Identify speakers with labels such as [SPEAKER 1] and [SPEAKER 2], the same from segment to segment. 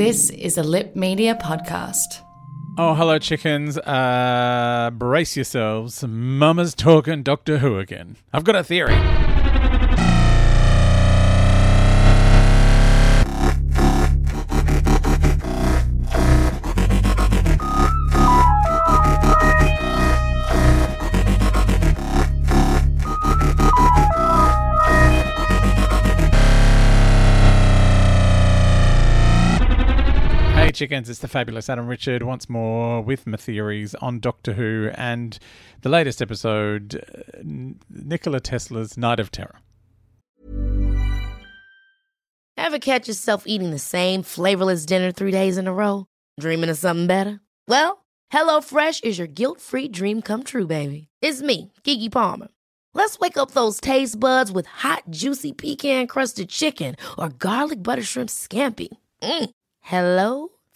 [SPEAKER 1] This is a Lip Media podcast.
[SPEAKER 2] Oh, hello, chickens. Uh, brace yourselves. Mama's talking Doctor Who again. I've got a theory. Chickens, it's the fabulous Adam Richard once more with my theories on Doctor Who and the latest episode, uh, Nikola Tesla's Night of Terror.
[SPEAKER 3] Ever catch yourself eating the same flavorless dinner three days in a row? Dreaming of something better? Well, HelloFresh is your guilt free dream come true, baby. It's me, Keke Palmer. Let's wake up those taste buds with hot, juicy pecan crusted chicken or garlic butter shrimp scampi. Mm. Hello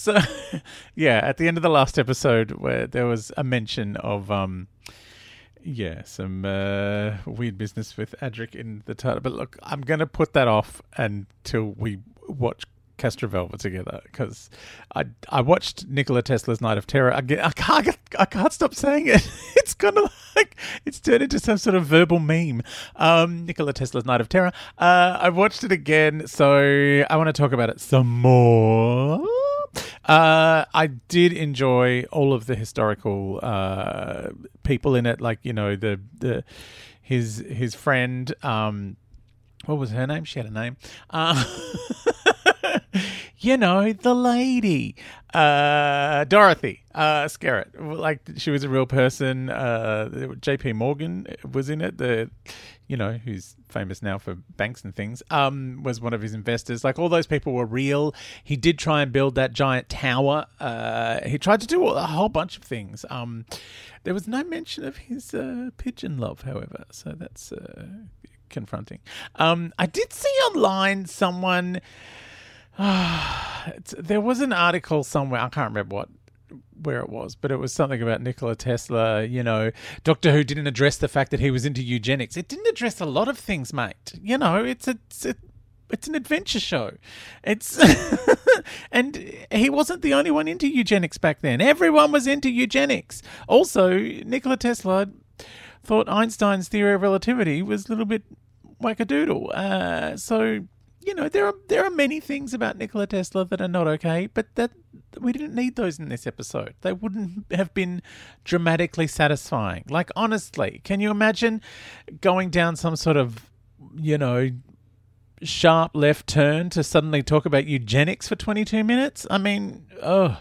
[SPEAKER 2] so, yeah, at the end of the last episode, where there was a mention of, um, yeah, some uh, weird business with Adric in the title. But look, I'm going to put that off until we watch Castrovalva together because I I watched Nikola Tesla's Night of Terror. I, get, I can't I can't stop saying it. It's kind of like it's turned into some sort of verbal meme. Um, Nikola Tesla's Night of Terror. Uh, I watched it again, so I want to talk about it some more. Uh, I did enjoy all of the historical uh, people in it, like you know the the his his friend. Um, what was her name? She had a name. Uh, you know, the lady, uh, Dorothy uh, Skerritt. Like she was a real person. Uh, J.P. Morgan was in it. The, you know, who's famous now for banks and things. Um, was one of his investors. Like all those people were real. He did try and build that giant tower. Uh, he tried to do a whole bunch of things. Um, there was no mention of his uh, pigeon love, however. So that's uh, confronting. Um, I did see online someone. There was an article somewhere. I can't remember what where it was, but it was something about Nikola Tesla. You know, Doctor Who didn't address the fact that he was into eugenics. It didn't address a lot of things, mate. You know, it's a, it's a it's an adventure show. It's and he wasn't the only one into eugenics back then. Everyone was into eugenics. Also, Nikola Tesla thought Einstein's theory of relativity was a little bit wackadoodle. Uh, so you know there are there are many things about Nikola Tesla that are not okay, but that we didn't need those in this episode. They wouldn't have been dramatically satisfying. Like honestly, can you imagine going down some sort of you know sharp left turn to suddenly talk about eugenics for 22 minutes? I mean, oh.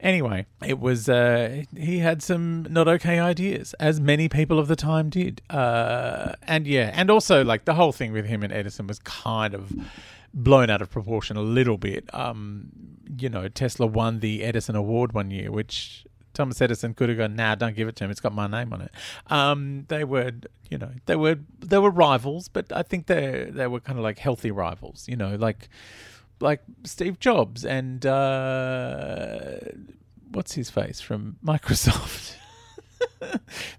[SPEAKER 2] Anyway, it was uh, he had some not okay ideas, as many people of the time did, uh, and yeah, and also like the whole thing with him and Edison was kind of blown out of proportion a little bit. Um, you know, Tesla won the Edison Award one year, which Thomas Edison could have gone, "Nah, don't give it to him. It's got my name on it." Um, they were, you know, they were they were rivals, but I think they they were kind of like healthy rivals. You know, like like Steve Jobs and uh, what's his face from Microsoft.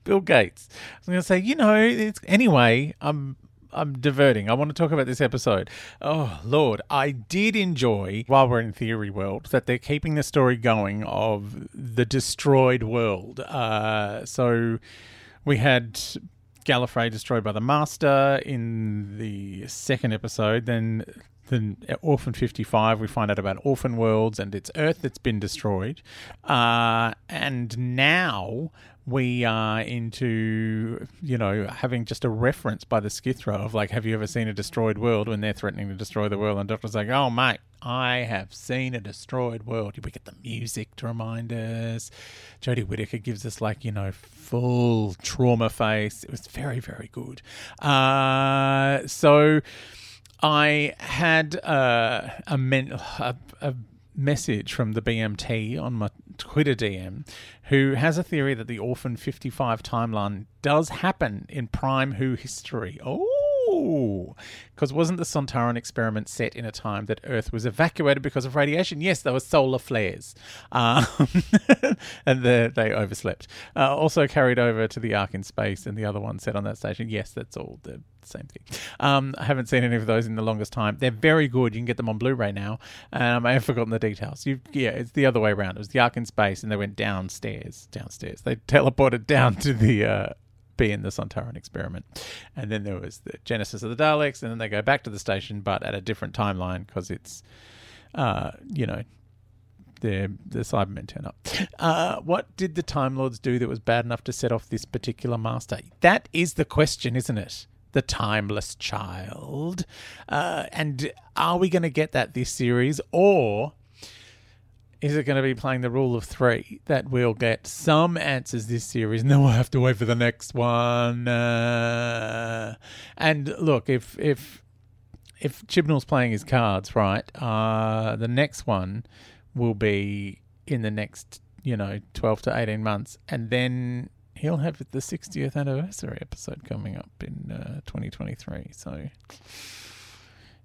[SPEAKER 2] Bill Gates. I was going to say, you know, it's, anyway, I'm I'm diverting. I want to talk about this episode. Oh Lord, I did enjoy while we're in theory world that they're keeping the story going of the destroyed world. Uh, so we had Gallifrey destroyed by the Master in the second episode. Then the Orphan 55, we find out about Orphan Worlds and its Earth that's been destroyed. Uh, and now we are into, you know, having just a reference by the Skithra of like, have you ever seen a destroyed world when they're threatening to destroy the world? And Doctor's like, oh, mate, I have seen a destroyed world. We get the music to remind us. Jodie Whittaker gives us like, you know, full trauma face. It was very, very good. Uh, so I had uh, a, men- a, a message from the BMT on my Twitter DM who has a theory that the Orphan 55 timeline does happen in Prime Who history. Oh, because wasn't the Sontaran experiment set in a time that Earth was evacuated because of radiation? Yes, there were solar flares, um, and the, they overslept. Uh, also carried over to the Ark in space, and the other one set on that station. Yes, that's all the same thing. Um, I haven't seen any of those in the longest time. They're very good. You can get them on Blu-ray now. Um, I have forgotten the details. You, yeah, it's the other way around. It was the Ark in space, and they went downstairs. Downstairs. They teleported down to the. Uh, be in the Sontaran experiment. And then there was the genesis of the Daleks, and then they go back to the station, but at a different timeline because it's, uh, you know, the the Cybermen turn up. Uh, what did the Time Lords do that was bad enough to set off this particular master? That is the question, isn't it? The timeless child. Uh, and are we going to get that this series, or is it going to be playing the rule of three that we'll get some answers this series and then we'll have to wait for the next one? Uh, and look if if if chibnall's playing his cards right uh, the next one will be in the next you know 12 to 18 months and then he'll have the 60th anniversary episode coming up in uh, 2023 so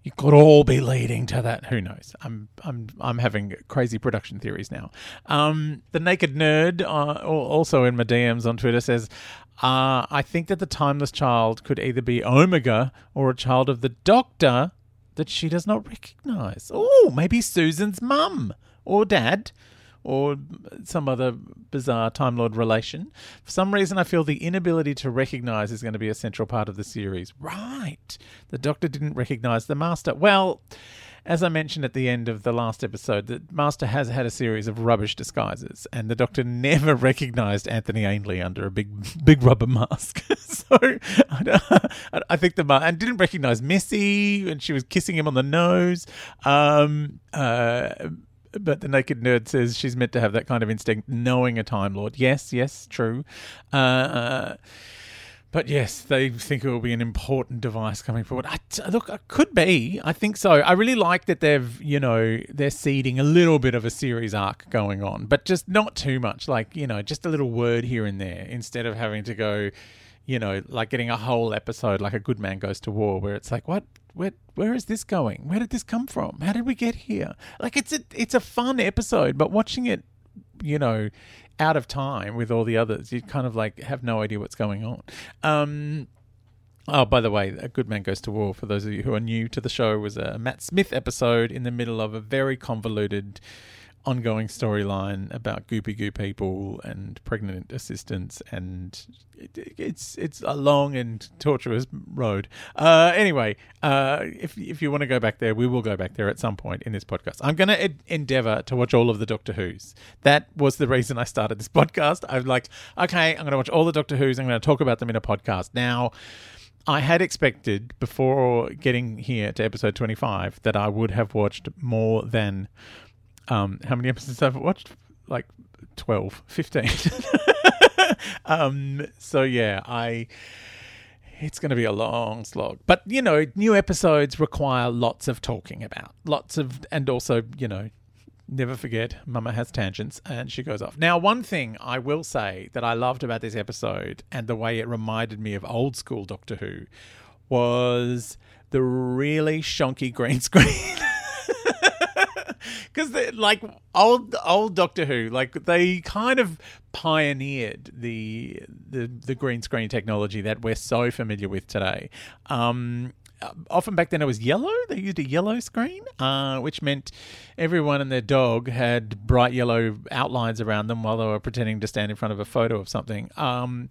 [SPEAKER 2] it could all be leading to that. Who knows? I'm I'm I'm having crazy production theories now. Um, the naked nerd, uh, also in my DMs on Twitter, says, uh, "I think that the timeless child could either be Omega or a child of the Doctor that she does not recognize. Oh, maybe Susan's mum or dad." Or some other bizarre Time Lord relation. For some reason, I feel the inability to recognize is going to be a central part of the series. Right. The Doctor didn't recognize the Master. Well, as I mentioned at the end of the last episode, the Master has had a series of rubbish disguises, and the Doctor never recognized Anthony Ainley under a big, big rubber mask. so I, I, think the and didn't recognize Missy, when she was kissing him on the nose. Um, uh, but the naked nerd says she's meant to have that kind of instinct, knowing a Time Lord. Yes, yes, true. Uh, but yes, they think it will be an important device coming forward. I, look, it could be. I think so. I really like that they've, you know, they're seeding a little bit of a series arc going on, but just not too much. Like, you know, just a little word here and there instead of having to go, you know, like getting a whole episode like a good man goes to war where it's like, what? Where where is this going? Where did this come from? How did we get here? Like it's a it's a fun episode, but watching it, you know, out of time with all the others, you kind of like have no idea what's going on. Um, Oh, by the way, A Good Man Goes to War, for those of you who are new to the show, was a Matt Smith episode in the middle of a very convoluted ongoing storyline about goopy goo people and pregnant assistants, and it, it's it's a long and tortuous road. Uh, anyway, uh, if if you want to go back there, we will go back there at some point in this podcast. I'm going to ed- endeavor to watch all of the Doctor Who's. That was the reason I started this podcast. I'm like, okay, I'm going to watch all the Doctor Who's. I'm going to talk about them in a podcast now. I had expected before getting here to episode 25 that I would have watched more than um, how many episodes have I watched? Like 12, 15. um, so yeah, I it's going to be a long slog. But, you know, new episodes require lots of talking about. Lots of, and also, you know, never forget, Mama has tangents and she goes off. Now, one thing I will say that I loved about this episode and the way it reminded me of old school Doctor Who was the really shonky green screen. Because like old old Doctor Who, like they kind of pioneered the the the green screen technology that we're so familiar with today. Um, often back then it was yellow. They used a yellow screen, uh, which meant everyone and their dog had bright yellow outlines around them while they were pretending to stand in front of a photo of something. Um,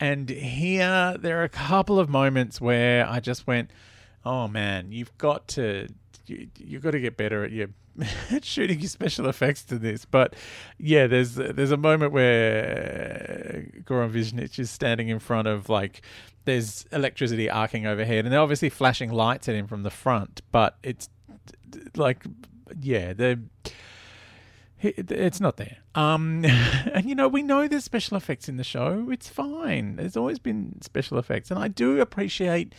[SPEAKER 2] and here there are a couple of moments where I just went, "Oh man, you've got to." You, you've got to get better at your shooting your special effects to this. But yeah, there's there's a moment where Goran Visnjic is standing in front of like there's electricity arcing overhead, and they're obviously flashing lights at him from the front. But it's like yeah, the it's not there. Um, and you know, we know there's special effects in the show. It's fine. There's always been special effects, and I do appreciate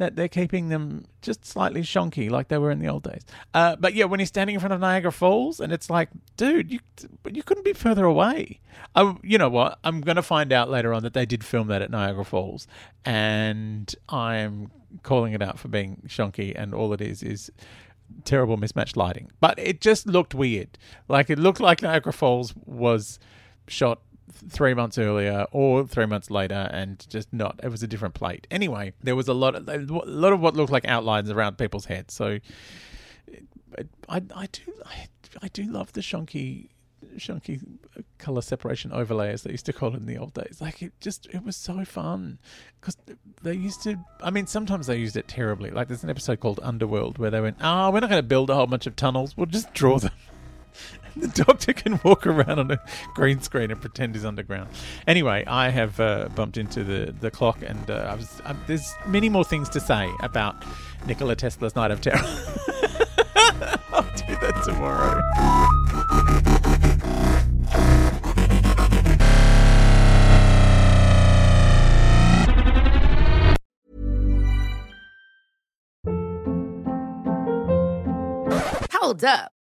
[SPEAKER 2] that they're keeping them just slightly shonky like they were in the old days. Uh, but yeah, when he's standing in front of Niagara Falls, and it's like, dude, you you couldn't be further away. I, you know what? I'm going to find out later on that they did film that at Niagara Falls, and I'm calling it out for being shonky, and all it is is terrible mismatched lighting. But it just looked weird. Like it looked like Niagara Falls was shot three months earlier or three months later and just not it was a different plate. Anyway there was a lot of a lot of what looked like outlines around people's heads. So i i do i, I do love the shonky shonky color separation overlay as they used to call it in the old days. Like it just it was so fun. Because they used to i mean sometimes they used it terribly. Like there's an episode called underworld where they went oh we're not going to build a whole bunch of tunnels. We'll just draw them the doctor can walk around on a green screen and pretend he's underground. Anyway, I have uh, bumped into the, the clock, and uh, I was, uh, there's many more things to say about Nikola Tesla's Night of Terror. I'll do that tomorrow.
[SPEAKER 3] Hold up.